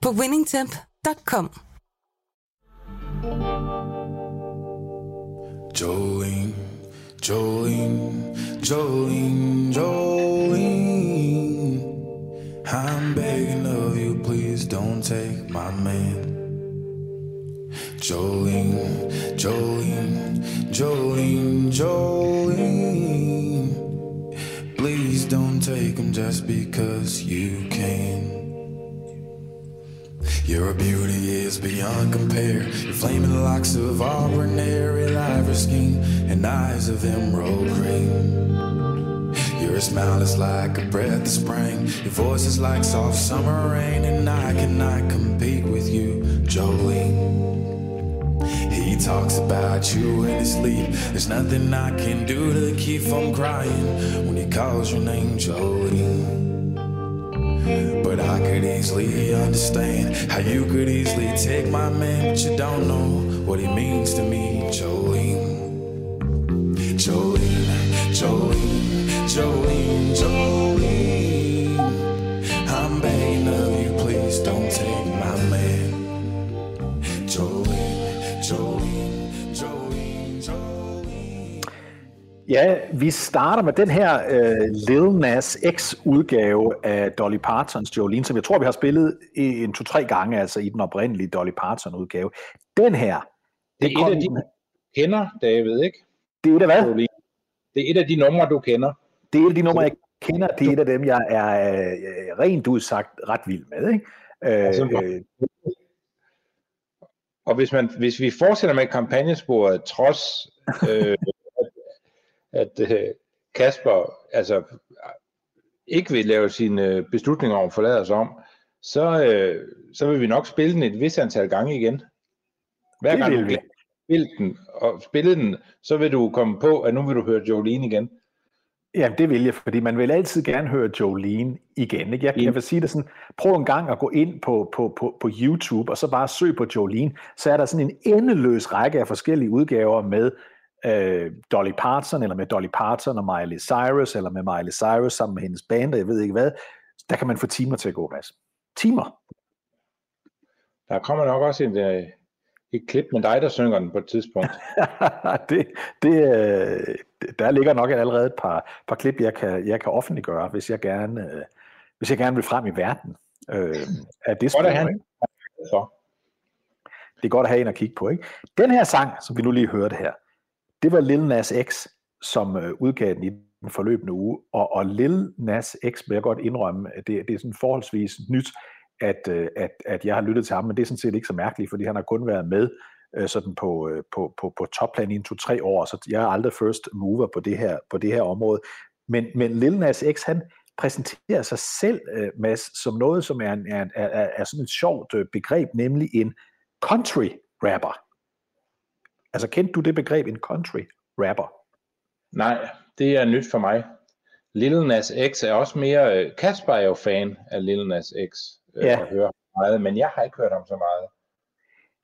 på winningtemp.com. Jolene, Jolene, Jolene, Jolene. I'm begging of you, please don't take my man. Jolene, Jolene, Jolene, Jolene. Please don't take him just because you can. Your beauty is beyond compare. Your flaming locks of auburn hair, ivory skin, and eyes of emerald green. Your smile is like a breath of spring. Your voice is like soft summer rain, and I cannot compete with you, Jolene. He talks about you in his sleep. There's nothing I can do to keep from crying when he calls your name, Jolene. But I could easily understand how you could easily take my man, but you don't know what he means to me, Jolene. Jolene, Jolene, Ja, vi starter med den her uh, Lil Nas X udgave af Dolly Partons Jolene, som jeg tror, vi har spillet i en to-tre gange, altså i den oprindelige Dolly Parton udgave. Den her, Det er et af de, kender, David, ikke? det er et af hvad? Jolene. Det er et af de numre, du kender. Det er et af de numre, jeg kender. Det er et af dem, jeg er uh, rent ud sagt ret vild med. Ikke? Altså, Uh, uh, Og hvis, man, hvis vi fortsætter med kampagnesporet, trods øh, at, øh, Kasper altså, ikke vil lave sine øh, beslutninger om at forlade os om, så, øh, så vil vi nok spille den et vis antal gange igen. Hver Det gang du vi. spiller den og spille den, så vil du komme på, at nu vil du høre Jolene igen. Ja, det vil jeg, fordi man vil altid gerne høre Jolene igen. Ikke? Jeg, jeg vil sige det sådan, prøv en gang at gå ind på, på, på, på YouTube, og så bare søg på Jolene, så er der sådan en endeløs række af forskellige udgaver med øh, Dolly Parton, eller med Dolly Parton og Miley Cyrus, eller med Miley Cyrus sammen med hendes band, og jeg ved ikke hvad. Der kan man få timer til at gå, Mads. Timer. Der kommer nok også en, øh, et klip med dig, der synger den på et tidspunkt. det, det, øh, der ligger nok allerede et par, par klip, jeg kan, jeg kan offentliggøre, hvis jeg gerne, øh, hvis jeg gerne vil frem i verden. Øh, af det Godt at spor, en for. Det er godt at have en at kigge på. Ikke? Den her sang, som vi nu lige hørte her, det var Lil Nas X, som øh, udgav den i den forløbende uge. Og, og Lil Nas X, vil jeg godt indrømme, at det, det er sådan forholdsvis nyt, at, øh, at, at jeg har lyttet til ham, men det er sådan set ikke så mærkeligt, fordi han har kun været med øh, sådan på, på, på, på topplan i en to-tre år, så jeg er aldrig first mover på det her, på det her område. Men, men Lil Nas X, han præsenterer sig selv, Mads, som noget, som er, en, er, er, er sådan et sjovt begreb, nemlig en country rapper. Altså kendte du det begreb, en country rapper? Nej, det er nyt for mig. Lil Nas X er også mere... øh, Kasper er jo fan af Lil Nas X. Øh, Ja. Og hører meget, men jeg har ikke hørt ham så meget.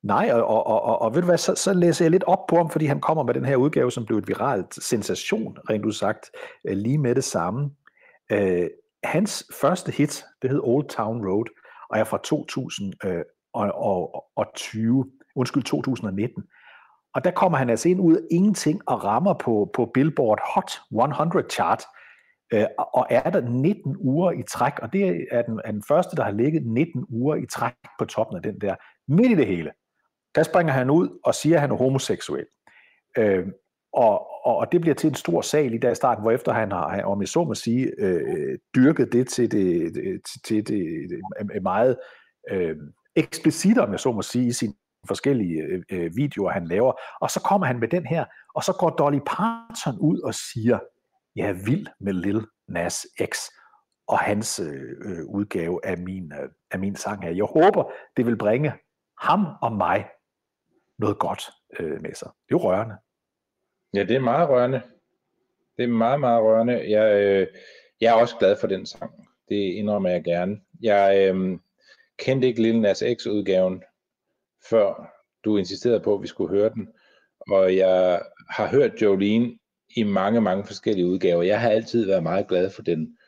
Nej, og, og, og, og, ved du hvad, så, så læser jeg lidt op på ham, fordi han kommer med den her udgave, som blev et viralt sensation, rent udsagt, øh, lige med det samme. Øh, hans første hit, det hed Old Town Road, og er fra 2020, undskyld, 2019. Og der kommer han altså ind ud af ingenting og rammer på, på Billboard Hot 100 chart, øh, og er der 19 uger i træk, og det er den, er den første, der har ligget 19 uger i træk på toppen af den der. Midt i det hele, der springer han ud og siger, at han er homoseksuel. Øh, og, og, og det bliver til en stor sag lige der i starten, hvor efter han har, om jeg så må sige, øh, dyrket det til det, til, til det, øh, meget øh, eksplicit, om jeg så må sige, i sin forskellige øh, øh, videoer, han laver. Og så kommer han med den her, og så går Dolly Parton ud og siger, jeg er vild med Lil Nas X, og hans øh, øh, udgave af min, øh, af min sang her. Jeg håber, det vil bringe ham og mig noget godt øh, med sig. Det er jo rørende. Ja, det er meget rørende. Det er meget, meget rørende. Jeg, øh, jeg er også glad for den sang. Det indrømmer jeg gerne. Jeg øh, kendte ikke Lille Nas X-udgaven, før du insisterede på, at vi skulle høre den. Og jeg har hørt Jolene i mange, mange forskellige udgaver. Jeg har altid været meget glad for den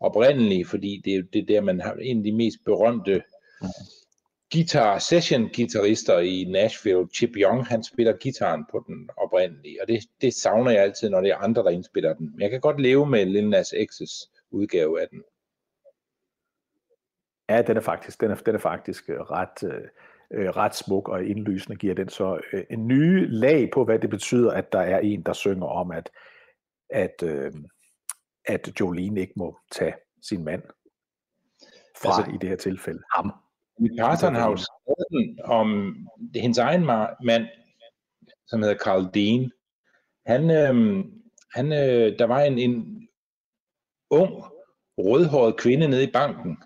oprindelige, fordi det er det der, man har en af de mest berømte guitar session guitarister i Nashville, Chip Young, han spiller gitaren på den oprindelige, og det, det savner jeg altid, når det er andre, der indspiller den. Men jeg kan godt leve med Lil Nas X's udgave af den. Ja, den er faktisk, den er, den er faktisk øh, ret, øh, øh, ret smuk og indlysende, giver den så øh, en ny lag på, hvad det betyder, at der er en, der synger om, at, at, øh, at Jolene ikke må tage sin mand fra, altså, i det her tilfælde, ham. Carson har jo skrevet den om hendes egen mand, som hedder Carl Dean. Han, øh, han, øh, der var en, en ung, rødhåret kvinde nede i banken,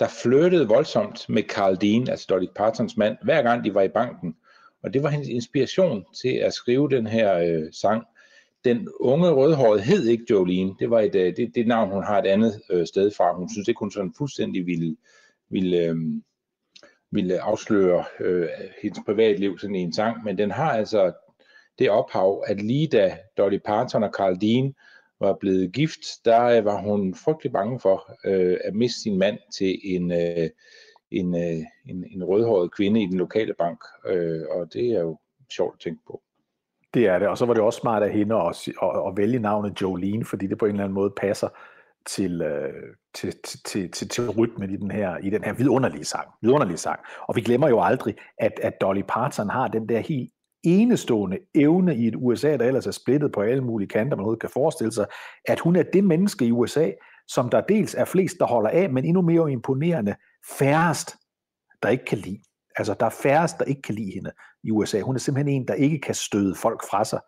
der flyttede voldsomt med Carl Dean, altså Dolly Partons mand, hver gang de var i banken. Og det var hendes inspiration til at skrive den her øh, sang. Den unge rødhårede hed ikke Jolene. Det var et, øh, det, det navn, hun har et andet øh, sted fra. Hun synes ikke, hun sådan fuldstændig ville, ville, øh, ville afsløre øh, hendes privatliv sådan i en sang. Men den har altså det ophav, at lige da Dolly Parton og Carl Dean var blevet gift, der øh, var hun frygtelig bange for øh, at miste sin mand til en, øh, en, øh, en, en rødhåret kvinde i den lokale bank. Øh, og det er jo sjovt at tænke på. Det er det, og så var det også smart af hende at, at, at vælge navnet Jolene, fordi det på en eller anden måde passer til, øh, til, til, til, til, til rytmen i den her, i den her vidunderlige sang. Vidunderlige sang. Og vi glemmer jo aldrig, at, at Dolly Parton har den der helt enestående evne i et USA, der ellers er splittet på alle mulige kanter, man overhovedet kan forestille sig, at hun er det menneske i USA, som der dels er flest, der holder af, men endnu mere imponerende, færrest, der ikke kan lide. Altså, der er færrest, der ikke kan lide hende i USA. Hun er simpelthen en, der ikke kan støde folk fra sig.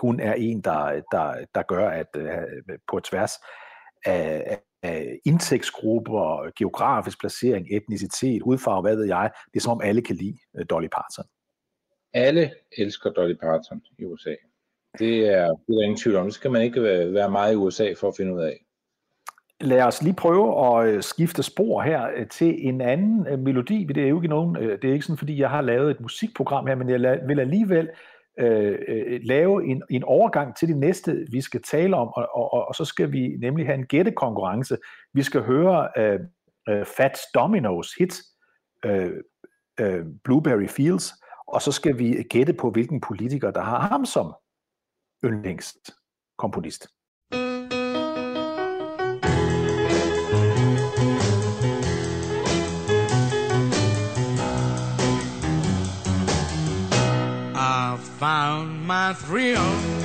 Hun er en, der, der, der gør, at øh, på tværs af, af indtægtsgrupper, geografisk placering, etnicitet, hudfarve, hvad ved jeg, det er som om alle kan lide øh, Dolly Parton. Alle elsker Dolly Parton i USA. Det er, det er ingen tvivl om. Det skal man ikke være meget i USA for at finde ud af. Lad os lige prøve at øh, skifte spor her øh, til en anden øh, melodi. Det er jo ikke nogen, det er ikke sådan, fordi jeg har lavet et musikprogram her, men jeg vil alligevel øh, lave en, en overgang til det næste, vi skal tale om, og, og, og så skal vi nemlig have en gættekonkurrence. Vi skal høre øh, Fats Domino's hit, øh, øh, Blueberry Fields, og så skal vi gætte på, hvilken politiker, der har ham som yndlingskomponist. I found my thrill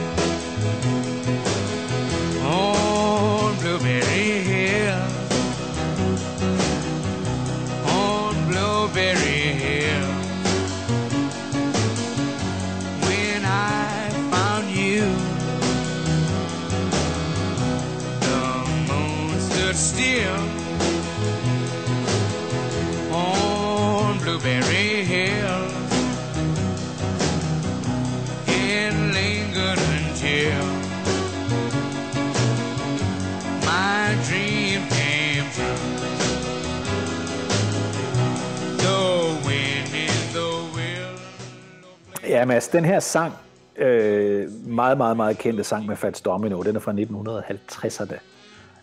Ja, Mads, den her sang, øh, meget, meget, meget kendte sang med Fats Domino, den er fra 1950'erne.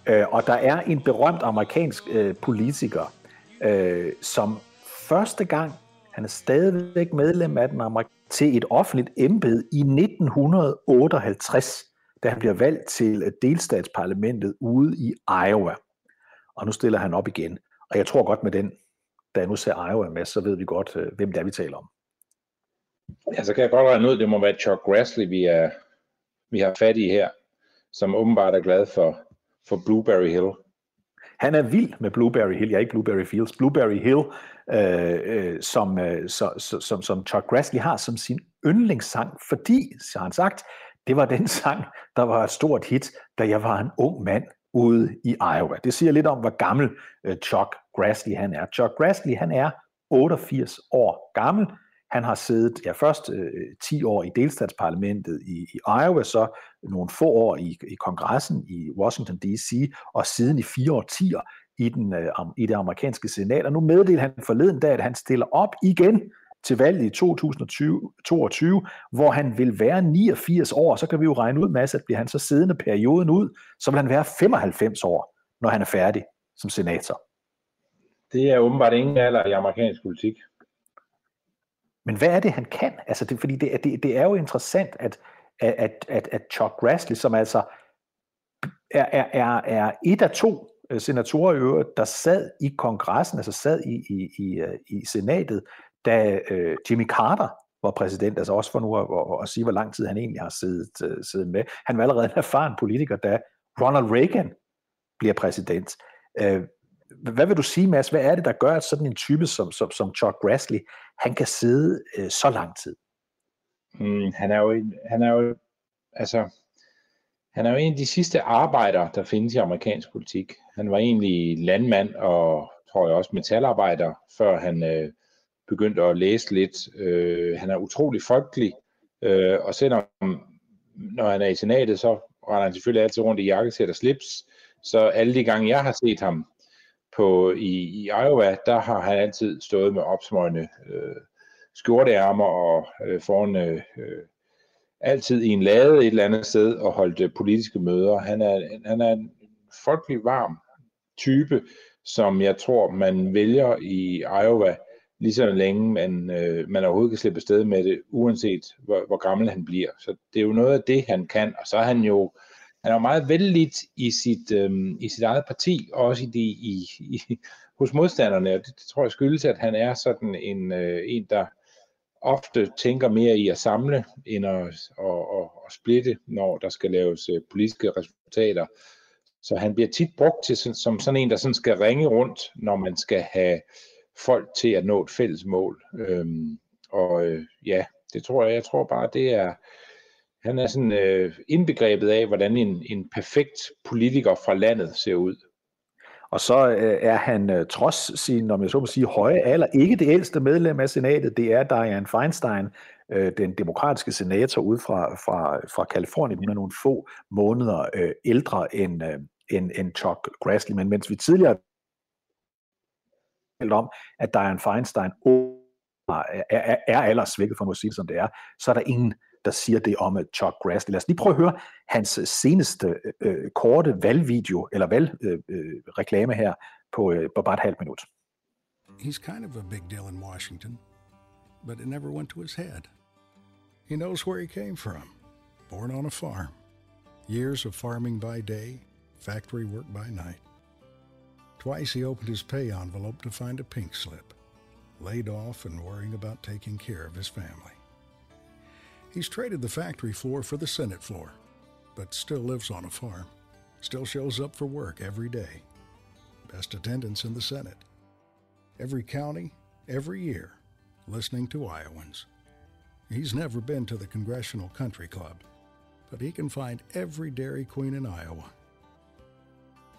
Øh, og der er en berømt amerikansk øh, politiker, øh, som første gang, han er stadigvæk medlem af den amerikanske, til et offentligt embede i 1958, da han bliver valgt til øh, delstatsparlamentet ude i Iowa. Og nu stiller han op igen. Og jeg tror godt med den, da jeg nu ser Iowa med, så ved vi godt, øh, hvem det er, vi taler om. Ja, så kan jeg godt regne ud, det må være Chuck Grassley, vi, er, vi har fat i her, som åbenbart er glad for for Blueberry Hill. Han er vild med Blueberry Hill, ja ikke Blueberry Fields, Blueberry Hill, øh, øh, som, øh, så, så, som, som Chuck Grassley har som sin yndlingssang, fordi, så har han sagt, det var den sang, der var et stort hit, da jeg var en ung mand ude i Iowa. Det siger lidt om, hvor gammel øh, Chuck Grassley han er. Chuck Grassley han er 88 år gammel. Han har siddet ja, først øh, 10 år i delstatsparlamentet i, i Iowa, så nogle få år i, i kongressen i Washington D.C., og siden i fire årtier i, den, øh, i det amerikanske senat. Og nu meddelte han forleden dag, at han stiller op igen til valget i 2022, hvor han vil være 89 år. Så kan vi jo regne ud, Mads, at bliver han så siddende perioden ud, så vil han være 95 år, når han er færdig som senator. Det er åbenbart ingen alder i amerikansk politik. Men hvad er det, han kan? Altså, det, fordi det, det, det er jo interessant, at, at, at, at Chuck Grassley, som altså er, er, er, er et af to øh, senatorer i øvrigt, der sad i kongressen, altså sad i, i, i, øh, i senatet, da øh, Jimmy Carter var præsident, altså også for nu at, at, at sige, hvor lang tid han egentlig har siddet, uh, siddet med. Han var allerede en erfaren politiker, da Ronald Reagan bliver præsident. Uh, hvad vil du sige, Mads? Hvad er det, der gør, at sådan en type som, som, som Chuck Grassley, han kan sidde øh, så lang tid? Mm, han er jo en, han er jo, altså, han er jo en af de sidste arbejdere, der findes i amerikansk politik. Han var egentlig landmand og tror jeg også metalarbejder, før han øh, begyndte at læse lidt. Øh, han er utrolig folkelig, øh, og selvom når han er i senatet, så render han selvfølgelig altid rundt i jakkesæt og slips. Så alle de gange, jeg har set ham, på, i, i Iowa, der har han altid stået med opsmøgende øh, skjorteærmer og øh, foran øh, altid i en lade et eller andet sted og holdt øh, politiske møder. Han er, han er en folkelig varm type, som jeg tror, man vælger i Iowa, lige så længe man, øh, man overhovedet kan slippe sted med det, uanset hvor, hvor gammel han bliver. Så det er jo noget af det, han kan. Og så er han jo han er meget vellidt i sit, øhm, i sit eget parti, og også i de, i, i, hos modstanderne, og det, det tror jeg skyldes, at han er sådan en, øh, en der ofte tænker mere i at samle, end at, og, og, og splitte, når der skal laves øh, politiske resultater. Så han bliver tit brugt til, som sådan en, der sådan skal ringe rundt, når man skal have folk til at nå et fælles mål. Øhm, og øh, ja, det tror jeg, jeg tror bare, det er, han er sådan øh, indbegrebet af, hvordan en, en perfekt politiker fra landet ser ud. Og så øh, er han øh, trods sin, om jeg så må sige, høje alder, ikke det ældste medlem af senatet. Det er Dianne Feinstein, øh, den demokratiske senator ud fra, fra, fra Kalifornien. Hun er nogle få måneder øh, ældre end, øh, end, end Chuck Grassley. Men mens vi tidligere talt om, at Dianne Feinstein er, er, er aldersvækket, for at sige det som det er, så er der ingen der siger det om Chuck Grassley. Lad os lige prøve at høre hans øh, seneste øh, øh, korte valgvideo, eller valgreklame øh, øh her på, øh, på bare et halvt minut. He's kind of a big deal in Washington, but it never went to his head. He knows where he came from. Born on a farm. Years of farming by day, factory work by night. Twice he opened his pay envelope to find a pink slip. Laid off and worrying about taking care of his family. He's traded the factory floor for the Senate floor, but still lives on a farm. Still shows up for work every day. Best attendance in the Senate. Every county, every year, listening to Iowans. He's never been to the Congressional Country Club, but he can find every Dairy Queen in Iowa.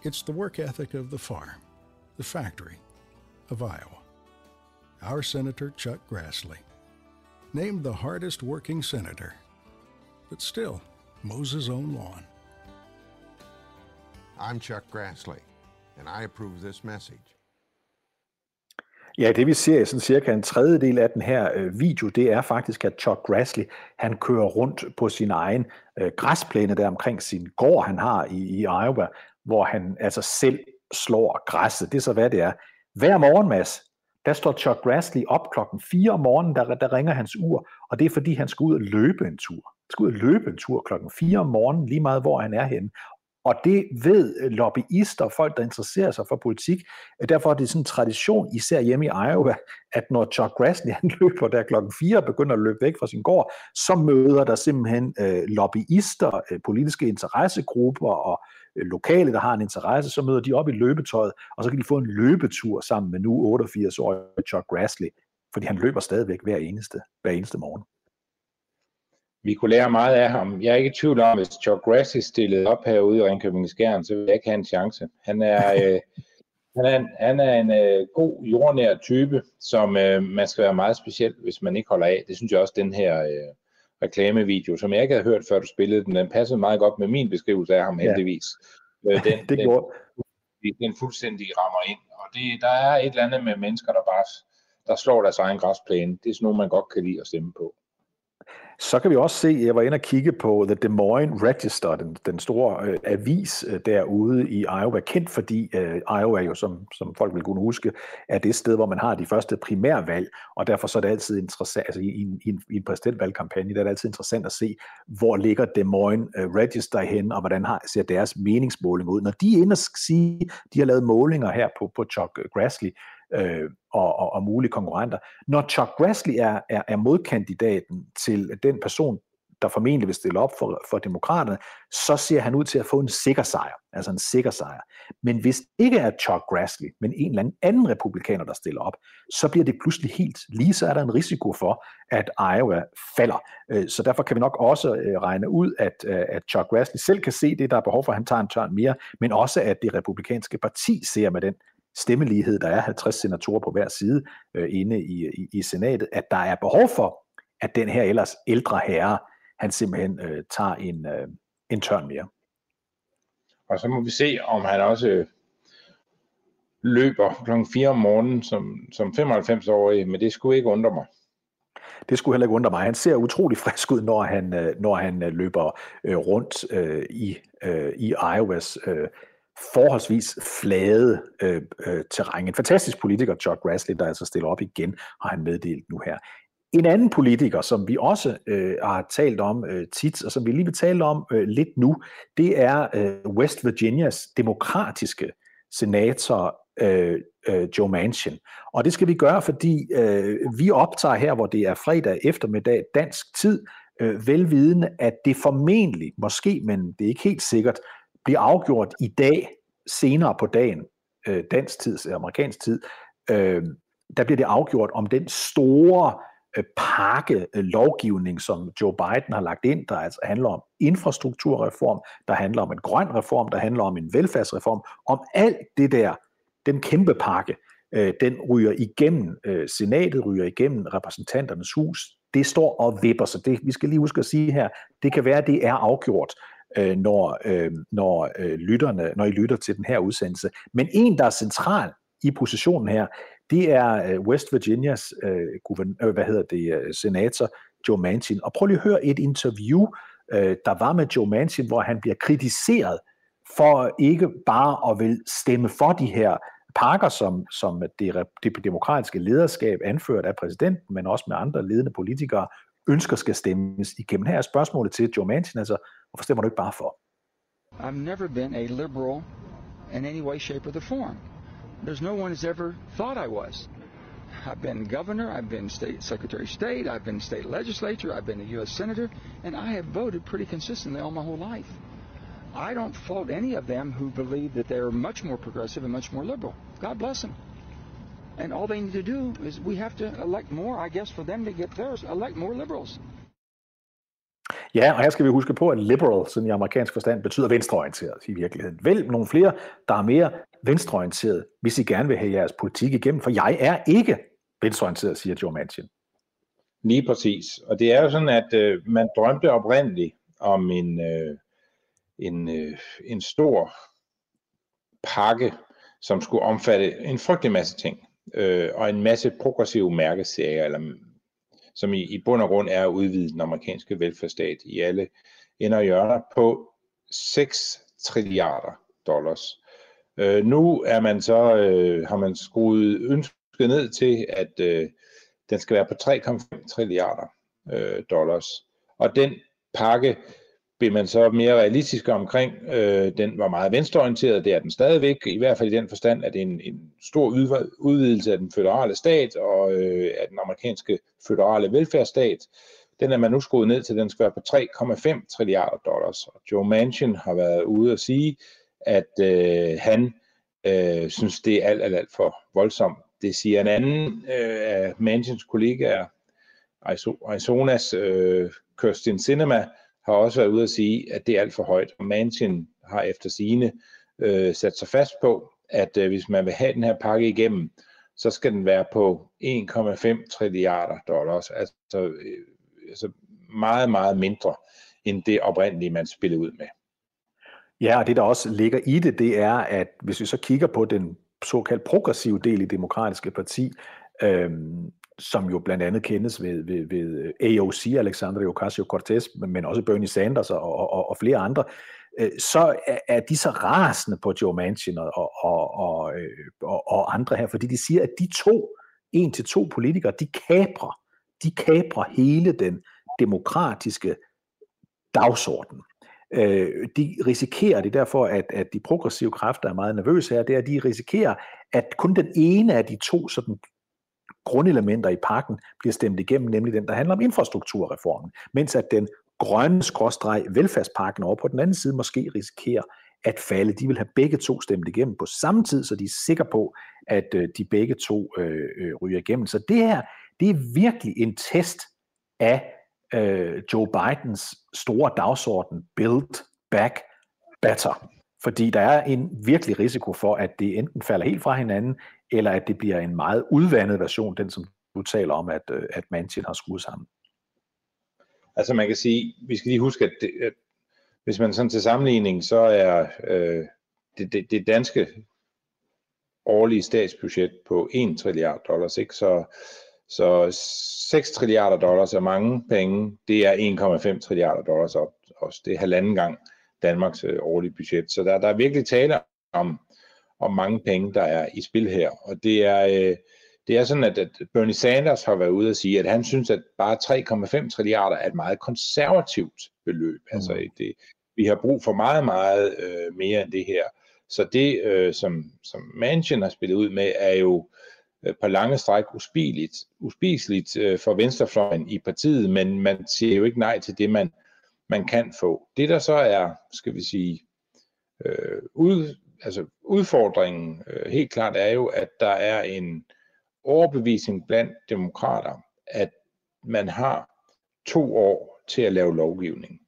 It's the work ethic of the farm, the factory of Iowa. Our Senator Chuck Grassley named the hardest working senator, but still mows his own lawn. I'm Chuck Grassley, and I approve this message. Ja, det vi ser i sådan cirka en tredjedel af den her øh, video, det er faktisk, at Chuck Grassley, han kører rundt på sin egen øh, græsplæne der omkring sin gård, han har i, i Iowa, hvor han altså selv slår græsset. Det er så, hvad det er. Hver morgen, Mads, der står Chuck Grassley op klokken 4 om morgenen, der, der ringer hans ur, og det er fordi, han skal ud og løbe en tur. Han skal ud og løbe en tur klokken 4 om morgenen, lige meget hvor han er henne. Og det ved lobbyister og folk, der interesserer sig for politik. Derfor er det sådan en tradition, især hjemme i Iowa, at når Chuck Grassley han løber der klokken 4 og begynder at løbe væk fra sin gård, så møder der simpelthen øh, lobbyister, øh, politiske interessegrupper og Øh, lokale, der har en interesse, så møder de op i løbetøjet, og så kan de få en løbetur sammen med nu 88-årige Chuck Grassley, fordi han løber stadigvæk hver eneste, hver eneste morgen. Vi kunne lære meget af ham. Jeg er ikke i tvivl om, hvis Chuck Grassley stillede op herude i Ringkøbing Skjern, så vil jeg ikke have en chance. Han er, øh, Han er en, han er en øh, god, jordnær type, som øh, man skal være meget speciel, hvis man ikke holder af. Det synes jeg også, den her øh, reklamevideo, som jeg ikke havde hørt, før du spillede den, den passede meget godt med min beskrivelse af ham, ja. heldigvis. Øh, den, det gjorde. Den, den fuldstændig rammer ind. Og det, der er et eller andet med mennesker, der bare der slår deres egen græsplæne. Det er sådan noget, man godt kan lide at stemme på. Så kan vi også se, jeg var inde og kigge på The Des Moines Register, den, den store øh, avis øh, derude i Iowa, kendt fordi øh, Iowa jo, som, som folk vil kunne huske, er det sted, hvor man har de første primærvalg, og derfor så er det altid interessant, altså i, i, i, en, i en præsidentvalgkampagne, der er det altid interessant at se, hvor ligger Des Moines øh, Register hen, og hvordan har, ser deres meningsmåling ud. Når de er inde og sige, de har lavet målinger her på, på Chuck Grassley, øh, og, og, og mulige konkurrenter. Når Chuck Grassley er, er, er modkandidaten til den person, der formentlig vil stille op for, for demokraterne, så ser han ud til at få en sikker sejr, altså en sikker sejr. Men hvis det ikke er Chuck Grassley, men en eller anden anden republikaner, der stiller op, så bliver det pludselig helt lige, så er der en risiko for, at Iowa falder. Øh, så derfor kan vi nok også øh, regne ud, at, øh, at Chuck Grassley selv kan se det, der er behov for, at han tager en tørn mere, men også at det republikanske parti ser med den stemmelighed, der er 50 senatorer på hver side øh, inde i, i, i senatet, at der er behov for, at den her ellers ældre herre, han simpelthen øh, tager en, øh, en tørn mere. Og så må vi se, om han også øh, løber kl. 4 om morgenen som, som 95-årig, men det skulle ikke undre mig. Det skulle heller ikke undre mig. Han ser utrolig frisk ud, når han, øh, når han øh, løber rundt i, i Iowas forholdsvis flade øh, øh, terræn. En fantastisk politiker, Chuck Grassley, der altså stiller op igen, har han meddelt nu her. En anden politiker, som vi også øh, har talt om øh, tit, og som vi lige vil tale om øh, lidt nu, det er øh, West Virginias demokratiske senator øh, øh, Joe Manchin. Og det skal vi gøre, fordi øh, vi optager her, hvor det er fredag eftermiddag dansk tid, øh, velvidende, at det formentlig, måske, men det er ikke helt sikkert, bliver afgjort i dag, senere på dagen, øh, dansk tid, øh, amerikansk tid, øh, der bliver det afgjort om den store øh, pakke øh, lovgivning, som Joe Biden har lagt ind, der altså handler om infrastrukturreform, der handler om en grøn reform, der handler om en velfærdsreform, om alt det der, den kæmpe pakke, øh, den ryger igennem øh, senatet, ryger igennem repræsentanternes hus, det står og vipper, så det, vi skal lige huske at sige her, det kan være, at det er afgjort øh, når, øh, når, øh, lytterne, når I lytter til den her udsendelse. Men en, der er central i positionen her, det er øh, West Virginias øh, guvern- øh, hvad hedder det, øh, senator Joe Manchin. Og prøv lige at høre et interview, øh, der var med Joe Manchin, hvor han bliver kritiseret for ikke bare at vil stemme for de her pakker, som, som det, det demokratiske lederskab anført af præsidenten, men også med andre ledende politikere, ønsker skal stemmes igennem. Her er spørgsmålet til Joe Manchin, altså, hvorfor stemmer du ikke bare for? I've never been a liberal in any way, shape, or the form. There's no one has ever thought I was. I've been governor, I've been state secretary of state, I've been state legislature, I've been a U.S. senator, and I have voted pretty consistently all my whole life. I don't fault any of them who believe that they're much more progressive and much more liberal. God bless them. And all they need to do is we have to elect more, I guess, for them to get theirs, elect more liberals. Ja, og her skal vi huske på, at liberal, sådan i amerikansk forstand, betyder venstreorienteret i virkeligheden. Vælg nogle flere, der er mere venstreorienteret, hvis I gerne vil have jeres politik igennem, for jeg er ikke venstreorienteret, siger Joe Manchin. Lige præcis. Og det er jo sådan, at øh, man drømte oprindeligt om en, øh, en, øh, en stor pakke, som skulle omfatte en frygtelig masse ting øh, og en masse progressive mærkesager, eller, som i, i bund og grund er at udvide den amerikanske velfærdsstat i alle ender og hjørner på 6 trilliarder dollars. Øh, nu er man så, øh, har man skruet ønsket ned til, at øh, den skal være på 3,5 trilliarder øh, dollars. Og den pakke blev man så mere realistisk omkring. Øh, den var meget venstreorienteret, det er den stadigvæk, i hvert fald i den forstand, at det er en, en stor udvidelse af den føderale stat og øh, af den amerikanske føderale velfærdsstat. Den er man nu skruet ned til, den skal være på 3,5 trilliarder dollars. Og Joe Manchin har været ude og sige, at øh, han øh, synes, det er alt, alt, alt for voldsomt. Det siger en anden øh, af Manchins kollegaer, Arizonas øh, Kirsten Sinema, har også været ude at sige, at det er alt for højt. Og Manchin har efter sine øh, sat sig fast på, at øh, hvis man vil have den her pakke igennem, så skal den være på 1,5 trilliarder dollars, altså, øh, altså meget, meget mindre end det oprindelige, man spillede ud med. Ja, og det der også ligger i det, det er, at hvis vi så kigger på den såkaldt progressive del i Demokratiske Parti, øh, som jo blandt andet kendes ved, ved, ved øh, AOC, Alexandria Ocasio-Cortez, men også Bernie Sanders og, og, og flere andre, øh, så er de så rasende på Joe Manchin og, og, og, øh, og, og andre her, fordi de siger, at de to, en til to politikere, de kaprer, de kaprer hele den demokratiske dagsorden. Øh, de risikerer, det er derfor, at, at de progressive kræfter er meget nervøse her, det er, at de risikerer, at kun den ene af de to sådan, grundelementer i pakken bliver stemt igennem, nemlig den, der handler om infrastrukturreformen, mens at den grønne skråstreg velfærdspakken over på den anden side måske risikerer at falde. De vil have begge to stemt igennem på samme tid, så de er sikre på, at øh, de begge to øh, øh, ryger igennem. Så det her, det er virkelig en test af øh, Joe Bidens store dagsorden, Build Back Better. Fordi der er en virkelig risiko for, at det enten falder helt fra hinanden, eller at det bliver en meget udvandet version, den som du taler om, at, øh, at Manchin har skruet sammen. Altså man kan sige, vi skal lige huske, at, det, at hvis man sådan til sammenligning, så er øh, det, det, det danske årlige statsbudget på 1 trilliard dollars, ikke? Så, så 6 trilliarder dollars er mange penge, det er 1,5 trilliarder dollars også. Det er halvanden gang Danmarks øh, årlige budget. Så der, der er virkelig tale om, om mange penge, der er i spil her. Og det er, øh, det er sådan, at, at Bernie Sanders har været ude og sige, at han synes, at bare 3,5 trilliarder er et meget konservativt beløb. Mm. Altså det, vi har brug for meget, meget øh, mere end det her. Så det, øh, som, som Manchin har spillet ud med, er jo øh, på lange stræk uspiseligt, uspiseligt øh, for venstrefløjen i partiet, men man siger jo ikke nej til det, man, man kan få. Det der så er, skal vi sige, øh, ud, altså udfordringen øh, helt klart er jo, at der er en overbevisning blandt demokrater, at man har to år til at lave lovgivning.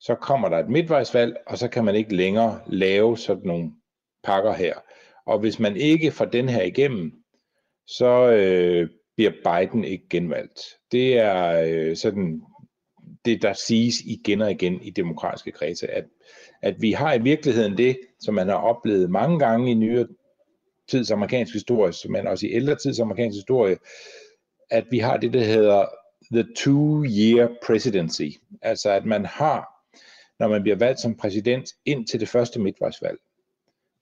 Så kommer der et midtvejsvalg, og så kan man ikke længere lave sådan nogle pakker her. Og hvis man ikke får den her igennem, så øh, bliver Biden ikke genvalgt. Det er øh, sådan det, der siges igen og igen i demokratiske kredse, at, at vi har i virkeligheden det, som man har oplevet mange gange i nyere tids amerikansk historie, men også i ældre tids amerikansk historie, at vi har det, der hedder the two-year presidency. Altså at man har, når man bliver valgt som præsident, ind til det første midtvejsvalg,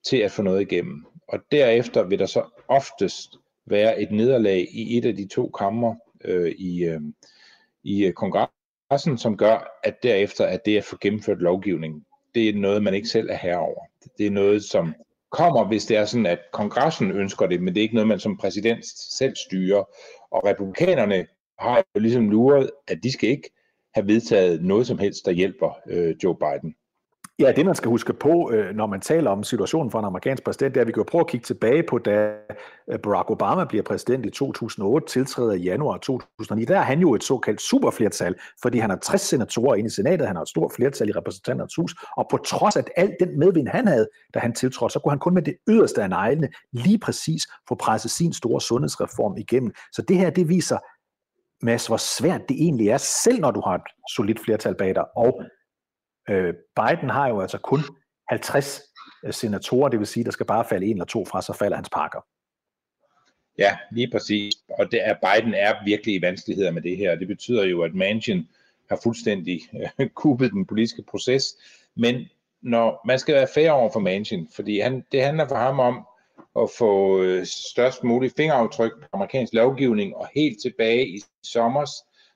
til at få noget igennem. Og derefter vil der så oftest være et nederlag i et af de to kammer øh, i, øh, i kongressen, som gør, at derefter, at det at få gennemført lovgivning, det er noget, man ikke selv er herover. Det er noget, som kommer, hvis det er sådan, at kongressen ønsker det, men det er ikke noget, man som præsident selv styrer. Og republikanerne har jo ligesom luret, at de skal ikke have vedtaget noget som helst, der hjælper øh, Joe Biden. Ja, det man skal huske på, øh, når man taler om situationen for en amerikansk præsident, det er, at vi kan prøve at kigge tilbage på, da øh, Barack Obama bliver præsident i 2008, tiltræder i januar 2009. Der er han jo et såkaldt superflertal, fordi han har 60 senatorer inde i senatet, han har et stort flertal i repræsentanternes hus, og på trods af alt den medvind, han havde, da han tiltrådte, så kunne han kun med det yderste af neglene lige præcis få presset sin store sundhedsreform igennem. Så det her, det viser, Mads, hvor svært det egentlig er, selv når du har et solidt flertal bag dig, og Øh, Biden har jo altså kun 50 øh, senatorer, det vil sige, der skal bare falde en eller to fra, så falder hans pakker. Ja, lige præcis. Og det er, Biden er virkelig i vanskeligheder med det her. Det betyder jo, at Manchin har fuldstændig øh, kuppet den politiske proces. Men når man skal være fair over for Manchin, fordi han, det handler for ham om at få øh, størst mulig fingeraftryk på amerikansk lovgivning, og helt tilbage i sommer,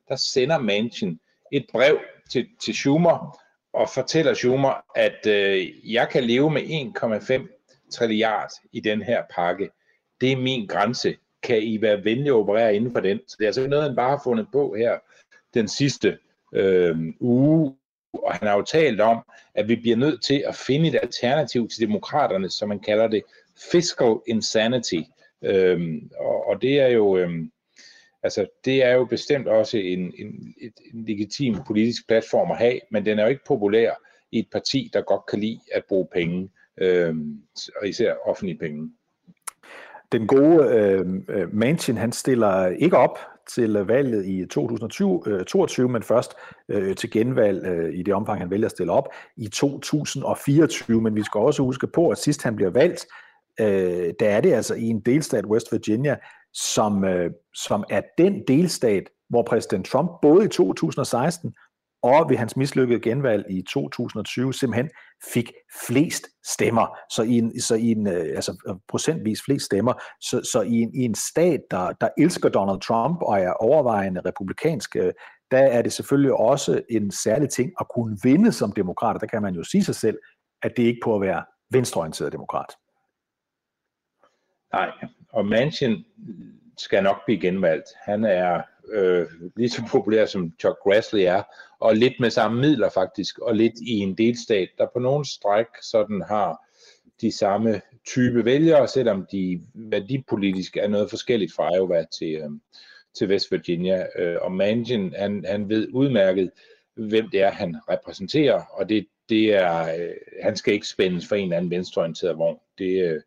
der sender Manchin et brev til, til Schumer, og fortæller Schumer, at øh, jeg kan leve med 1,5 trilliard i den her pakke. Det er min grænse. Kan I være venlige at operere inden for den? Så det er altså noget, han bare har fundet på her den sidste øh, uge. Og han har jo talt om, at vi bliver nødt til at finde et alternativ til demokraterne, som man kalder det fiscal insanity. Øh, og, og det er jo... Øh, Altså, det er jo bestemt også en, en, et, en legitim politisk platform at have, men den er jo ikke populær i et parti, der godt kan lide at bruge penge. øh, og især offentlige penge. Den gode øhm, øh, Manchin, han stiller ikke op til øh, valget i 2022, øh, men først øh, til genvalg øh, i det omfang, han vælger at stille op i 2024. Men vi skal også huske på, at sidst han bliver valgt, øh, der er det altså i en delstat, West Virginia, som, øh, som er den delstat, hvor præsident Trump både i 2016 og ved hans mislykkede genvalg i 2020 simpelthen fik flest stemmer. Så i en, så i en øh, altså øh, procentvis flest stemmer. Så, så i, en, i en stat, der, der elsker Donald Trump og er overvejende republikansk, øh, der er det selvfølgelig også en særlig ting at kunne vinde som demokrat. Der kan man jo sige sig selv, at det ikke på at være venstreorienteret demokrat. Nej, og Manchin skal nok blive genvalgt. Han er øh, lige så populær som Chuck Grassley er, og lidt med samme midler faktisk, og lidt i en delstat, der på nogle stræk sådan har de samme type vælgere, selvom de værdipolitisk er noget forskelligt fra Iowa til, øh, til West Virginia. Øh, og Manchin, han, han ved udmærket, hvem det er, han repræsenterer, og det, det er, øh, han skal ikke spændes for en eller anden venstreorienteret vogn. Det, øh,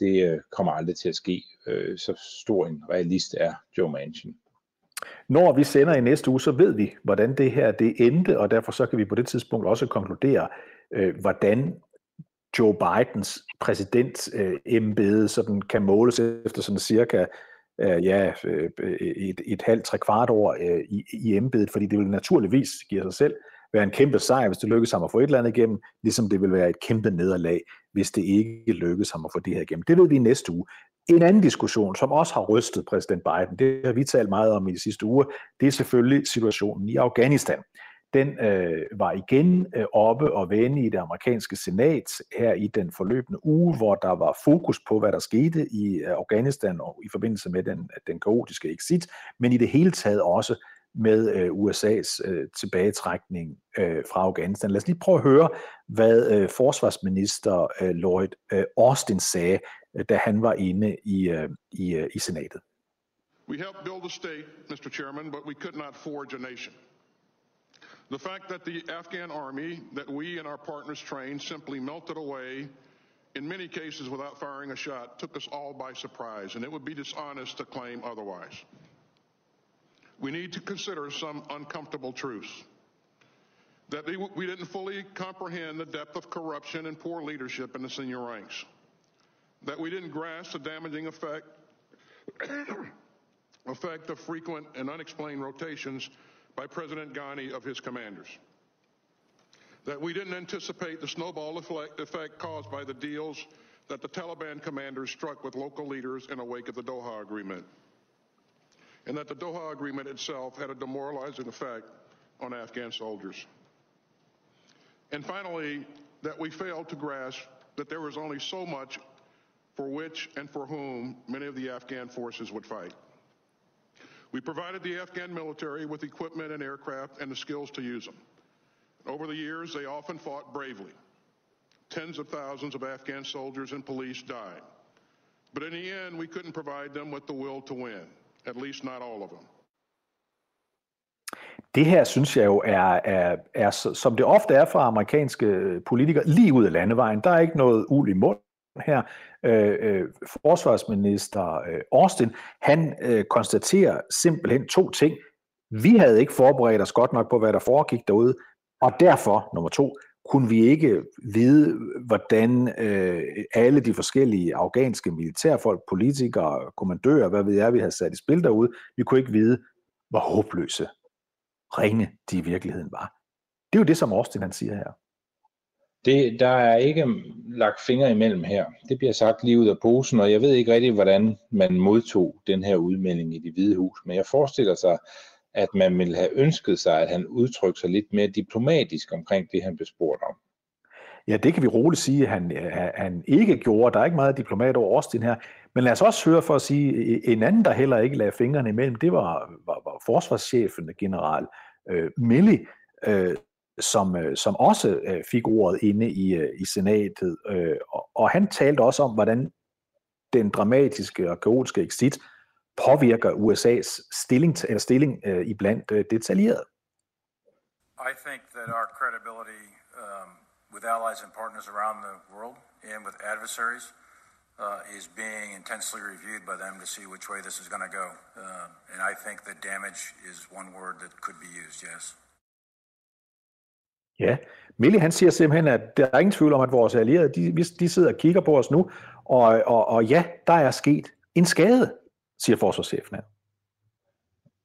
det øh, kommer aldrig til at ske. Øh, så stor en realist er Joe Manchin. Når vi sender i næste uge, så ved vi, hvordan det her det endte, og derfor så kan vi på det tidspunkt også konkludere, øh, hvordan Joe Bidens præsidentembede øh, sådan kan måles efter sådan cirka øh, ja, øh, et, et halvt, tre kvart år øh, i, i embedet, fordi det vil naturligvis give sig selv være en kæmpe sejr, hvis det lykkes ham at få et eller andet igennem, ligesom det vil være et kæmpe nederlag, hvis det ikke lykkes ham at få det her igennem. Det ved vi i næste uge. En anden diskussion, som også har rystet præsident Biden, det har vi talt meget om i de sidste uger, det er selvfølgelig situationen i Afghanistan. Den øh, var igen øh, oppe og vende i det amerikanske senat her i den forløbende uge, hvor der var fokus på, hvad der skete i øh, Afghanistan og i forbindelse med den, den kaotiske exit, men i det hele taget også med øh, USA's øh, tilbagetrækning øh, fra Afghanistan. Lad os lige prøve at høre, hvad øh, forsvarsminister øh, Lloyd øh, Austin sagde, øh, da han var inde i, øh, i, øh, i senatet. We helped build a state, Mr. Chairman, but we could not forge a nation. The fact that the Afghan army that we and our partners trained simply melted away in many cases without firing a shot took us all by surprise, and it would be dishonest to claim otherwise. We need to consider some uncomfortable truths. That we didn't fully comprehend the depth of corruption and poor leadership in the senior ranks. That we didn't grasp the damaging effect, effect of frequent and unexplained rotations by President Ghani of his commanders. That we didn't anticipate the snowball effect caused by the deals that the Taliban commanders struck with local leaders in the wake of the Doha Agreement and that the Doha Agreement itself had a demoralizing effect on Afghan soldiers. And finally, that we failed to grasp that there was only so much for which and for whom many of the Afghan forces would fight. We provided the Afghan military with equipment and aircraft and the skills to use them. Over the years, they often fought bravely. Tens of thousands of Afghan soldiers and police died. But in the end, we couldn't provide them with the will to win. At least not all of them. Det her synes jeg jo er, er, er, som det ofte er fra amerikanske politikere, lige ud af landevejen. Der er ikke noget uld i mund her. Øh, øh, forsvarsminister øh, Austin, han øh, konstaterer simpelthen to ting. Vi havde ikke forberedt os godt nok på, hvad der foregik derude, og derfor, nummer to, kunne vi ikke vide, hvordan øh, alle de forskellige afghanske militærfolk, politikere, kommandører, hvad ved jeg, vi havde sat i spil derude, vi kunne ikke vide, hvor håbløse ringe de i virkeligheden var. Det er jo det, som Austin han siger her. Det, der er ikke lagt fingre imellem her. Det bliver sagt lige ud af posen, og jeg ved ikke rigtig, hvordan man modtog den her udmelding i det hvide hus. Men jeg forestiller sig, at man ville have ønsket sig, at han udtrykte sig lidt mere diplomatisk omkring det, han blev spurgt om. Ja, det kan vi roligt sige, at han, han ikke gjorde. Der er ikke meget diplomat over Austin her. Men lad os også høre for at sige, en anden, der heller ikke lagde fingrene imellem, det var, var, var forsvarschefen, general øh, Milley, øh, som, øh, som også øh, fik ordet inde i, øh, i senatet. Øh, og, og han talte også om, hvordan den dramatiske og kaotiske exit påvirker USA's stilling, eller stilling uh, iblandt uh, detaljeret. I think that our credibility um, with allies and partners around the world and with adversaries uh, is being intensely reviewed by them to see which way this is going to go. Uh, and I think that damage is one word that could be used, yes. Ja, Mille han siger simpelthen, at der er ingen tvivl om, at vores allierede, de, de sidder og kigger på os nu, og, og, og ja, der er sket en skade, siger forsvarschefen her.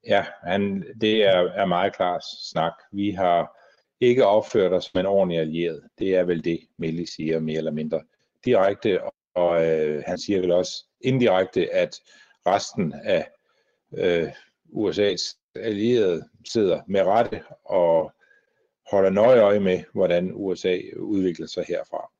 Ja, han, det er, er meget klar snak. Vi har ikke opført os som en ordentlig allieret. Det er vel det, Mille siger mere eller mindre direkte, og øh, han siger vel også indirekte, at resten af øh, USA's allierede sidder med rette og holder nøje øje med, hvordan USA udvikler sig herfra.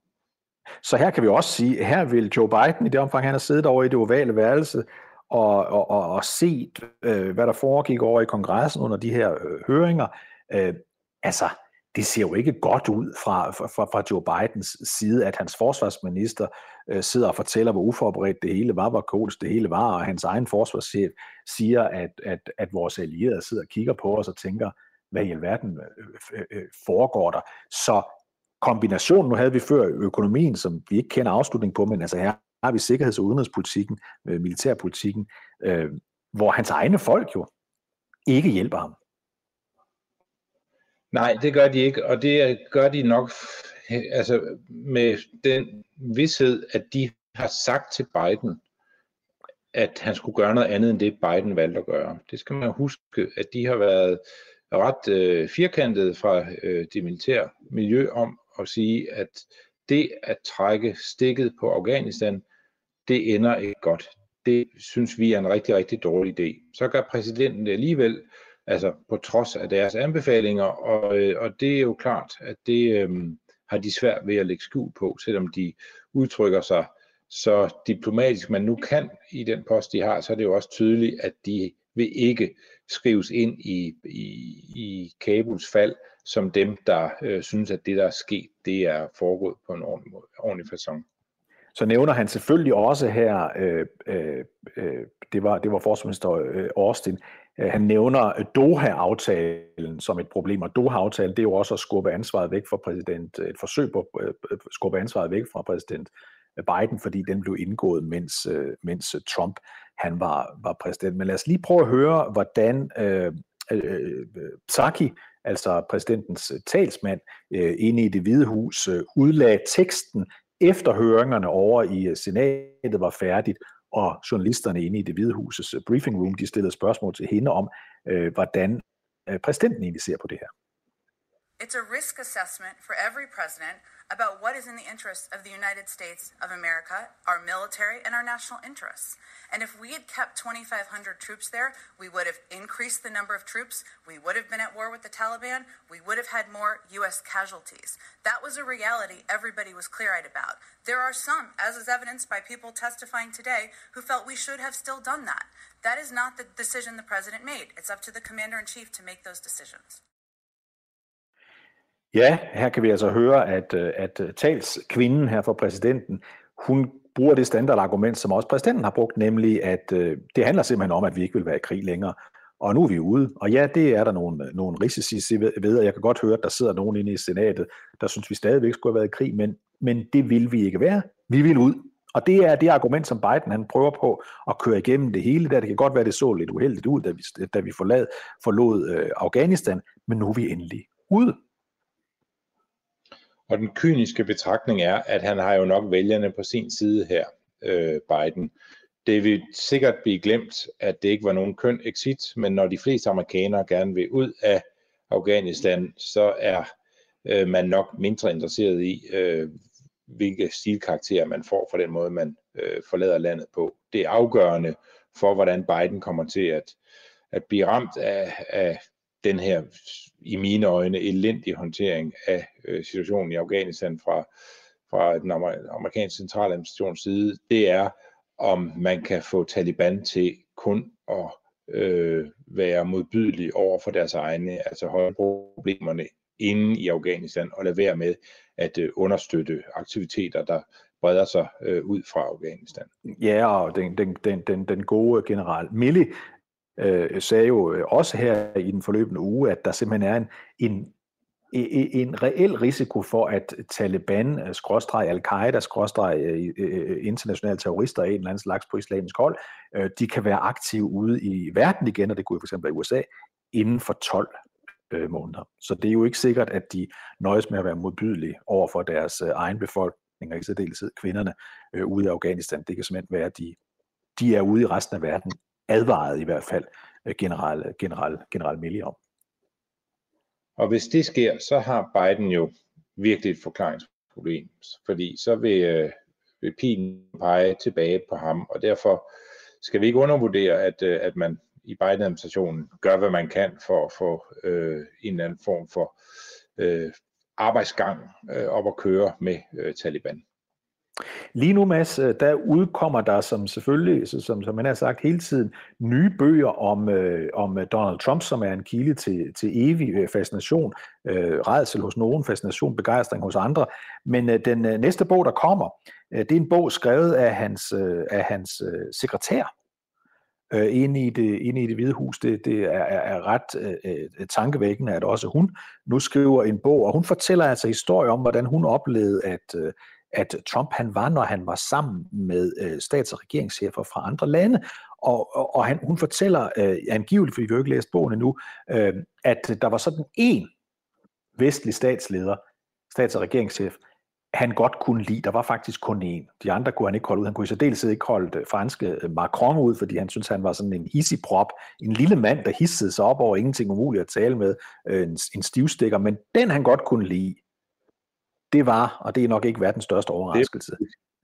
Så her kan vi også sige, at her vil Joe Biden, i det omfang han har siddet over i det ovale værelse, og, og, og, og set, øh, hvad der foregik over i kongressen under de her øh, høringer, øh, altså, det ser jo ikke godt ud fra, fra, fra Joe Bidens side, at hans forsvarsminister øh, sidder og fortæller, hvor uforberedt det hele var, hvor koldt det hele var, og hans egen forsvarschef siger, at, at, at vores allierede sidder og kigger på os og tænker, hvad i alverden øh, øh, øh, foregår der. Så kombinationen, nu havde vi før økonomien, som vi ikke kender afslutning på, men altså her har vi sikkerheds- og udenrigspolitikken, øh, militærpolitikken, øh, hvor hans egne folk jo ikke hjælper ham. Nej, det gør de ikke, og det gør de nok altså med den vidshed, at de har sagt til Biden, at han skulle gøre noget andet end det, Biden valgte at gøre. Det skal man huske, at de har været ret øh, firkantet fra øh, det militære miljø om at sige, at det at trække stikket på Afghanistan, det ender ikke godt. Det synes vi er en rigtig, rigtig dårlig idé. Så gør præsidenten det alligevel, altså på trods af deres anbefalinger, og, øh, og det er jo klart, at det øh, har de svært ved at lægge skjul på, selvom de udtrykker sig så diplomatisk man nu kan i den post, de har, så er det jo også tydeligt, at de vil ikke skrives ind i, i, i Kabuls fald som dem, der øh, synes, at det, der er sket, det er foregået på en ordentlig, måde, ordentlig façon. Så nævner han selvfølgelig også her, øh, øh, øh det var, det var forsvarsminister øh, Austin, øh, han nævner Doha-aftalen som et problem, og Doha-aftalen, det er jo også at skubbe ansvaret væk fra præsident, et forsøg på at skubbe ansvaret væk fra præsident Biden, fordi den blev indgået, mens, mens Trump han var, var præsident. Men lad os lige prøve at høre, hvordan øh, øh, Psaki, altså præsidentens talsmand, øh, inde i det hvide hus, øh, udlagde teksten efter høringerne over i øh, senatet var færdigt, og journalisterne inde i det hvide husets øh, briefing room, de stillede spørgsmål til hende om, øh, hvordan øh, præsidenten egentlig ser på det her. It's a risk assessment for every president about what is in the interest of the United States of America, our military, and our national interests. And if we had kept 2,500 troops there, we would have increased the number of troops, we would have been at war with the Taliban, we would have had more U.S. casualties. That was a reality everybody was clear eyed about. There are some, as is evidenced by people testifying today, who felt we should have still done that. That is not the decision the president made. It's up to the commander in chief to make those decisions. Ja, her kan vi altså høre, at, øh, at øh, talskvinden her for præsidenten, hun bruger det standardargument, som også præsidenten har brugt, nemlig at øh, det handler simpelthen om, at vi ikke vil være i krig længere. Og nu er vi ude. Og ja, det er der nogle, nogle risici ved, og jeg kan godt høre, at der sidder nogen inde i senatet, der synes, vi stadigvæk skulle have været i krig, men, men det vil vi ikke være. Vi vil ud. Og det er det argument, som Biden han prøver på at køre igennem det hele. Der. Det kan godt være, det så lidt uheldigt ud, da vi, da vi forlad, forlod øh, Afghanistan, men nu er vi endelig ude. Og den kyniske betragtning er, at han har jo nok vælgerne på sin side her, øh, Biden. Det vil sikkert blive glemt, at det ikke var nogen køn exit, men når de fleste amerikanere gerne vil ud af Afghanistan, så er øh, man nok mindre interesseret i, øh, hvilke stilkarakterer man får for den måde, man øh, forlader landet på. Det er afgørende for, hvordan Biden kommer til at, at blive ramt af, af den her, i mine øjne, elendige håndtering af øh, situationen i Afghanistan fra, fra den amerikanske centraladministrations side, det er, om man kan få Taliban til kun at øh, være modbydelig over for deres egne, altså holde problemerne inde i Afghanistan og lade være med at øh, understøtte aktiviteter, der breder sig øh, ud fra Afghanistan. Ja, og den, den, den, den, den gode general Milley, øh, sagde jo øh, også her i den forløbende uge, at der simpelthen er en, en e, e, en reel risiko for, at Taliban, øh, skråstreg Al-Qaida, skråstreg øh, internationale terrorister af en eller anden slags på islamisk hold, de kan være aktive ude i verden igen, og det kunne for eksempel i USA, inden for 12 måneder. Så det er jo ikke sikkert, at de nøjes med at være modbydelige over for deres egen befolkning, og i særdeleshed kvinderne ude i Afghanistan. Det kan simpelthen være, at de, de er ude i resten af verden, advaret i hvert fald, øh, general, general, general Milley om. Og hvis det sker, så har Biden jo virkelig et forklaringsproblem, fordi så vil, øh, vil pilen pege tilbage på ham, og derfor skal vi ikke undervurdere, at, øh, at man i Biden-administrationen gør, hvad man kan for at få øh, en eller anden form for øh, arbejdsgang øh, op at køre med øh, Taliban. Lige nu, Mads, øh, der udkommer der som selvfølgelig, som, som man har sagt hele tiden, nye bøger om, øh, om øh, Donald Trump, som er en kilde til, til evig øh, fascination, øh, redsel hos nogen, fascination, begejstring hos andre. Men øh, den øh, næste bog, der kommer, øh, det er en bog skrevet af hans, øh, af hans øh, sekretær, øh, inde, i det, inde i det hvide hus. Det, det er, er, er ret øh, tankevækkende, at også hun nu skriver en bog, og hun fortæller altså historie om, hvordan hun oplevede, at, øh, at Trump han var, når han var sammen med øh, stats- og regeringschefer fra andre lande. Og, og, og han, hun fortæller øh, angiveligt, fordi vi har ikke læst bogen endnu, øh, at der var sådan en vestlig statsleder, stats- og regeringschef, han godt kunne lide. Der var faktisk kun én. De andre kunne han ikke holde ud. Han kunne i særdeleshed ikke holde øh, franske øh, Macron ud, fordi han synes han var sådan en prop. En lille mand, der hissede sig op over ingenting umuligt at tale med. Øh, en, en stivstikker. Men den han godt kunne lide, det var, og det er nok ikke verdens største overraskelse,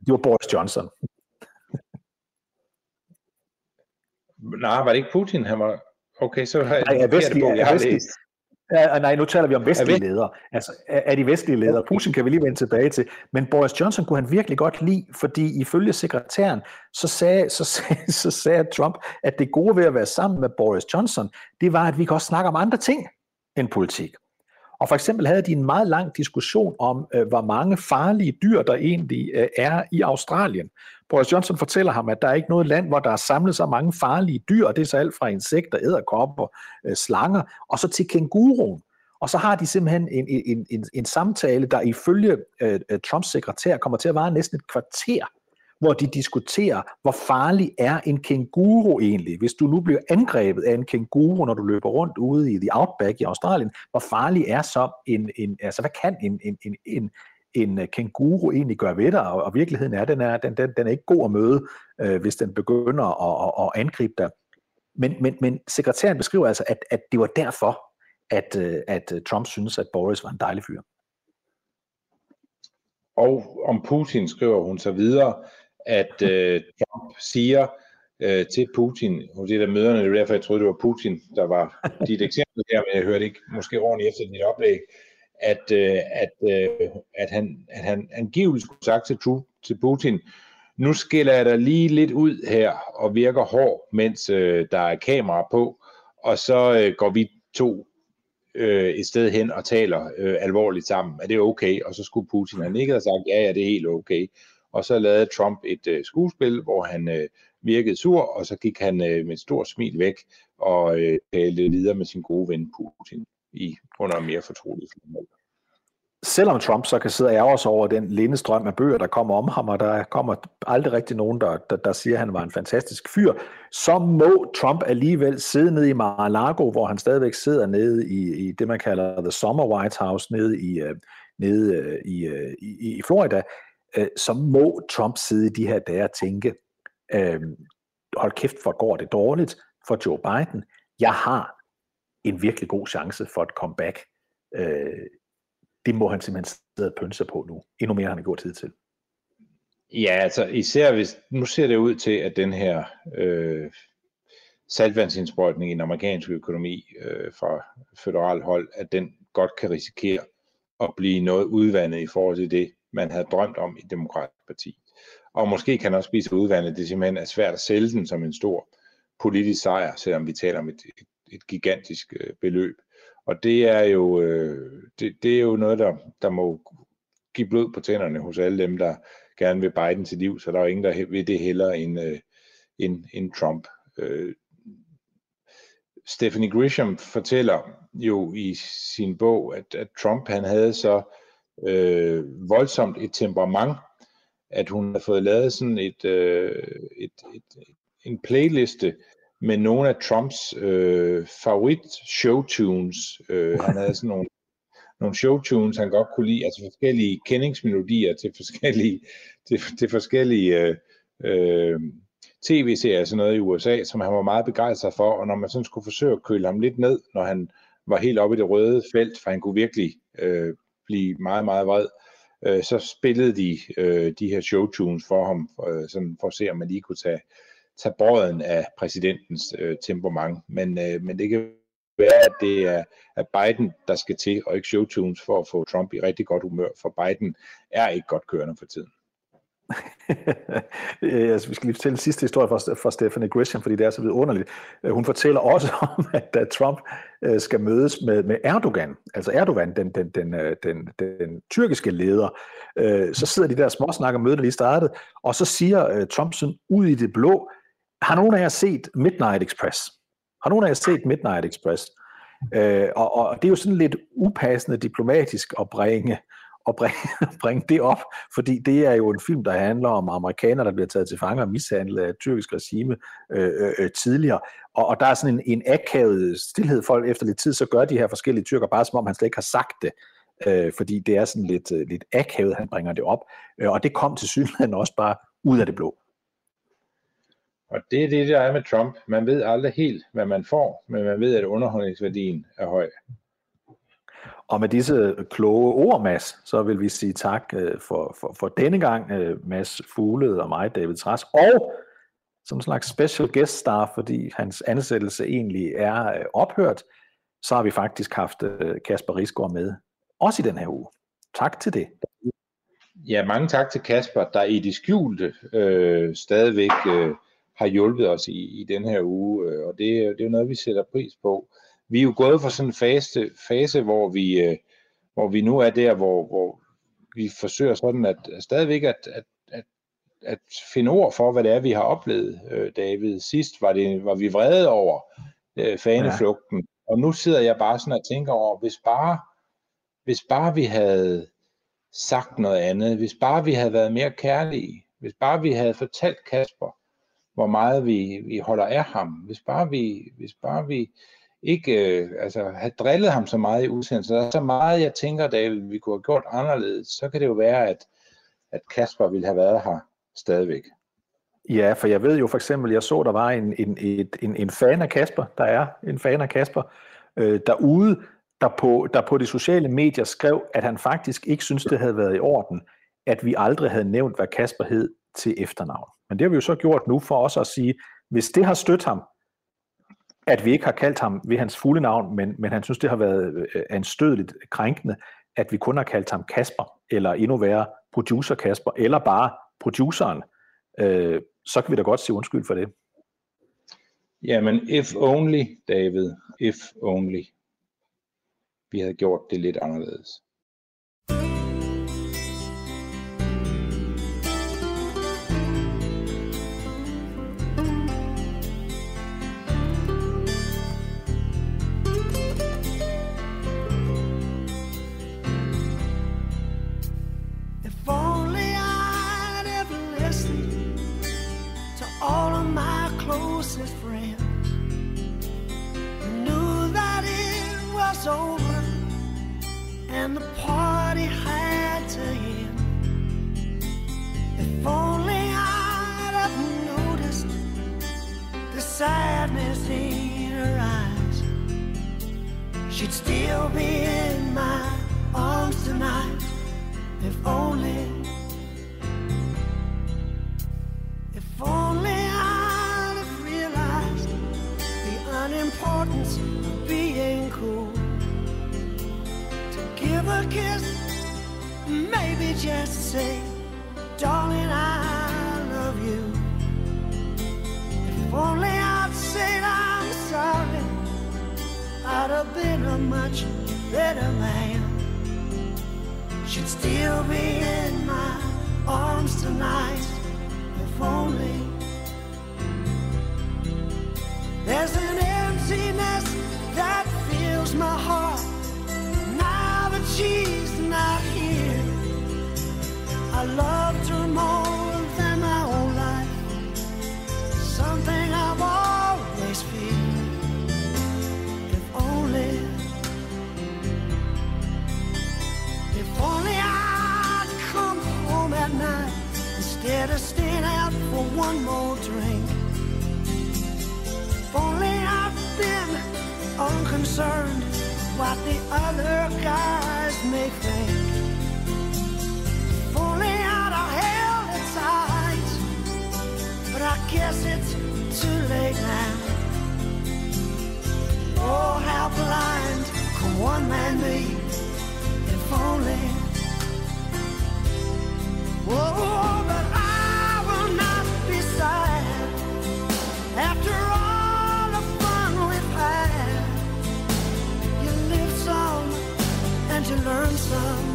det var Boris Johnson. Nej, var det ikke Putin, han var... Okay, så har jeg nej, det vestlige, bog, jeg har vestlige, læst. Ja, nej, nu taler vi om vestlige vest- ledere. Altså, er de vestlige ledere. Putin kan vi lige vende tilbage til. Men Boris Johnson kunne han virkelig godt lide, fordi ifølge sekretæren, så sagde, så sagde, så sagde Trump, at det gode ved at være sammen med Boris Johnson, det var, at vi kan også snakke om andre ting end politik. Og for eksempel havde de en meget lang diskussion om, øh, hvor mange farlige dyr, der egentlig øh, er i Australien. Boris Johnson fortæller ham, at der er ikke noget land, hvor der er samlet så mange farlige dyr, og det er så alt fra insekter, æderkopper, øh, slanger, og så til kænguruen. Og så har de simpelthen en, en, en, en samtale, der ifølge øh, øh, Trumps sekretær kommer til at vare næsten et kvarter, hvor de diskuterer, hvor farlig er en kænguru egentlig? Hvis du nu bliver angrebet af en kænguru, når du løber rundt ude i the outback i Australien, hvor farlig er så en, en altså hvad kan en, en, en, en, en øh, kænguru egentlig gøre ved dig? Og, og virkeligheden er, den er, den, den, den er ikke god at møde, øh, hvis den begynder at, at, at angribe dig. Men, men, men sekretæren beskriver altså, at, at det var derfor, at, øh, at øh, Trump synes, at Boris var en dejlig fyr. Og om Putin skriver hun så videre, at øh, Trump siger øh, til Putin, og det der møderne, det er derfor, jeg troede, det var Putin, der var dit eksempel her, men jeg hørte ikke måske ordentligt efter dit oplæg, at, øh, at, øh, at, han, at han angiveligt skulle sagt til, til Putin, nu skiller jeg dig lige lidt ud her og virker hård, mens øh, der er kamera på, og så øh, går vi to øh, et sted hen og taler øh, alvorligt sammen. Er det okay? Og så skulle Putin have nikket og sagt, ja, ja, det er helt okay. Og så lavede Trump et øh, skuespil, hvor han øh, virkede sur, og så gik han øh, med et stort smil væk og øh, talte videre med sin gode ven Putin i under mere fortrolige forhold. Selvom Trump så kan sidde og ærge sig over den lindestrøm af bøger, der kommer om ham, og der kommer aldrig rigtig nogen, der, der, der siger, at han var en fantastisk fyr, så må Trump alligevel sidde nede i Mar-a-Lago, hvor han stadigvæk sidder nede i, i det, man kalder The Summer White House, nede i, øh, nede øh, i, øh, i, i Florida, øh, så må Trump sidde i de her dage og tænke, øh, hold kæft, for går det dårligt for Joe Biden. Jeg har en virkelig god chance for et comeback. Øh, det må han simpelthen sidde og pønse på nu. Endnu mere, han har gjort tid til. Ja, altså især hvis, nu ser det ud til, at den her øh, saltvandsindsprøjtning i den amerikanske økonomi øh, fra federal hold, at den godt kan risikere at blive noget udvandet i forhold til det, man havde drømt om i Demokratisk Parti. Og måske kan også blive så udvandet, det simpelthen er svært at sælge den som en stor politisk sejr, selvom vi taler om et, et, et gigantisk øh, beløb. Og det er jo, øh, det, det er jo noget, der, der må give blod på tænderne hos alle dem, der gerne vil Biden til liv, så der er jo ingen, der vil det heller end, øh, end, end Trump. Øh, Stephanie Grisham fortæller jo i sin bog, at, at Trump han havde så øh, voldsomt et temperament, at hun har fået lavet sådan et, øh, et, et, en playliste med nogle af Trumps øh, favorit showtunes. Øh, han havde sådan nogle, nogle showtunes, han godt kunne lide, altså forskellige kendingsmelodier til forskellige, til, til forskellige øh, øh, tv-serier, sådan noget i USA, som han var meget begejstret for, og når man sådan skulle forsøge at køle ham lidt ned, når han var helt oppe i det røde felt, for han kunne virkelig øh, blive meget, meget vred, øh, så spillede de øh, de her showtunes for ham, øh, sådan for at se, om man lige kunne tage, tage båden af præsidentens øh, temperament. Men, øh, men det kan være, at det er, at Biden, der skal til, og ikke showtunes for at få Trump i rigtig godt humør, for Biden er ikke godt kørende for tiden. jeg vi skal lige fortælle sidste historie fra, fra Stephanie Grisham, fordi det er så vidunderligt. Øh, hun fortæller også om, at da Trump øh, skal mødes med, med Erdogan, altså Erdogan, den, den, den, øh, den, den tyrkiske leder, så sidder de der småsnakker, mødet lige startet, og så siger Trump sådan ud i det blå, har nogen af jer set Midnight Express? Har nogen af jer set Midnight Express? og, og det er jo sådan lidt upassende diplomatisk at bringe at bringe, bringe det op, fordi det er jo en film, der handler om amerikanere, der bliver taget til fange og mishandlet af et tyrkisk regime øh, øh, øh, tidligere. Og, og der er sådan en, en akavet stillhed. Folk efter lidt tid, så gør de her forskellige tyrker bare som om, han slet ikke har sagt det. Øh, fordi det er sådan lidt, øh, lidt akavet, han bringer det op. Øh, og det kom til synligheden også bare ud af det blå. Og det er det, der er med Trump. Man ved aldrig helt, hvad man får, men man ved, at underholdningsværdien er høj. Og med disse kloge ord, Mads, så vil vi sige tak øh, for, for, for denne gang, øh, Mads Fuglede og mig, David Træs, og som en slags special guest star, fordi hans ansættelse egentlig er øh, ophørt, så har vi faktisk haft Kasper Risgaard med, også i den her uge. Tak til det. Ja, mange tak til Kasper, der i det skjulte øh, stadigvæk øh, har hjulpet os i, i den her uge, og det, det er noget, vi sætter pris på vi er jo gået fra sådan en fase, fase hvor, vi, øh, hvor vi nu er der, hvor, hvor vi forsøger sådan at, stadigvæk at, at, at, at finde ord for, hvad det er, vi har oplevet, øh, David. Sidst var, det, var vi vrede over øh, faneflugten, ja. og nu sidder jeg bare sådan og tænker over, hvis bare, hvis bare vi havde sagt noget andet, hvis bare vi havde været mere kærlige, hvis bare vi havde fortalt Kasper, hvor meget vi, vi holder af ham, hvis bare vi, hvis bare vi ikke øh, altså, have drillet ham så meget i udsendelsen. Der er så meget, jeg tænker, David, vi kunne have gjort anderledes. Så kan det jo være, at, at Kasper ville have været her stadigvæk. Ja, for jeg ved jo for eksempel, jeg så, der var en, en, et, en, en fan af Kasper, der er en fan af Kasper, øh, derude, der på, der på de sociale medier skrev, at han faktisk ikke synes, det havde været i orden, at vi aldrig havde nævnt, hvad Kasper hed til efternavn. Men det har vi jo så gjort nu for os at sige, hvis det har stødt ham, at vi ikke har kaldt ham ved hans fulde navn, men, men han synes, det har været øh, anstødeligt krænkende, at vi kun har kaldt ham Kasper, eller endnu værre producer Kasper, eller bare produceren, øh, så kan vi da godt sige undskyld for det. Jamen, if only, David, if only. Vi havde gjort det lidt anderledes. closest friend knew that it was over and the party had to end. If only I'd have noticed the sadness in her eyes, she'd still be in my arms tonight. If only, if only. importance of being cool. To give a kiss, maybe just say, darling, I love you. If only I'd said I'm sorry, I'd have been a much better man. Should still be in my arms tonight, if only. There's an emptiness that fills my heart. Now that she's not here, I loved her more than my whole life. Something I've always feared. If only, if only I'd come home at night instead of staying out for one more drink. Unconcerned what the other guys may think. If only I'd have held it but I guess it's too late now. Oh, how blind can one man be? If only. Oh, but I will not be sad after all you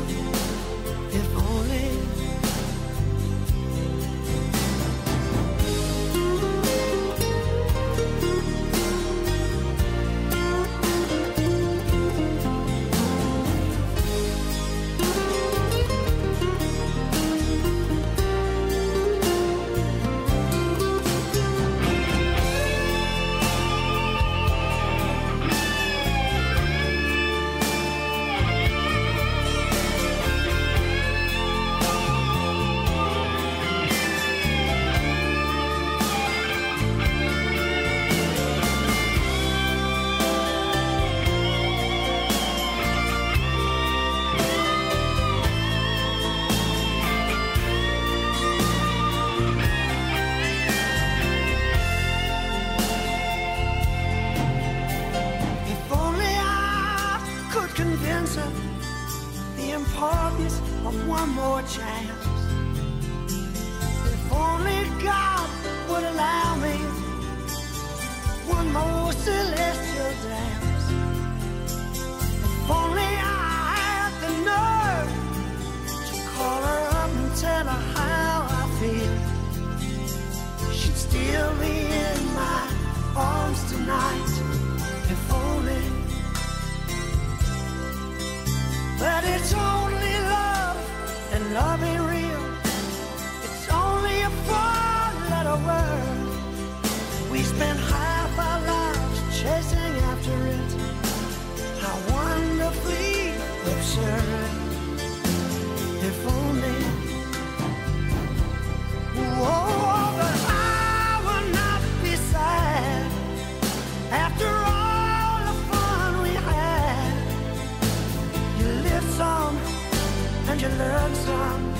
you.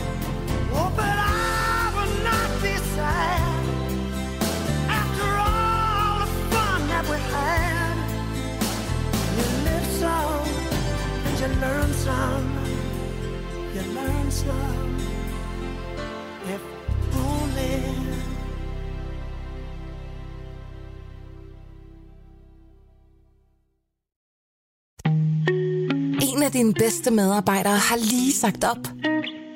Oh, but I will not be sad after all the fun that we had. You live some and you learn some. You learn some. If only. En af dine bedste medarbejdere har lige sagt op.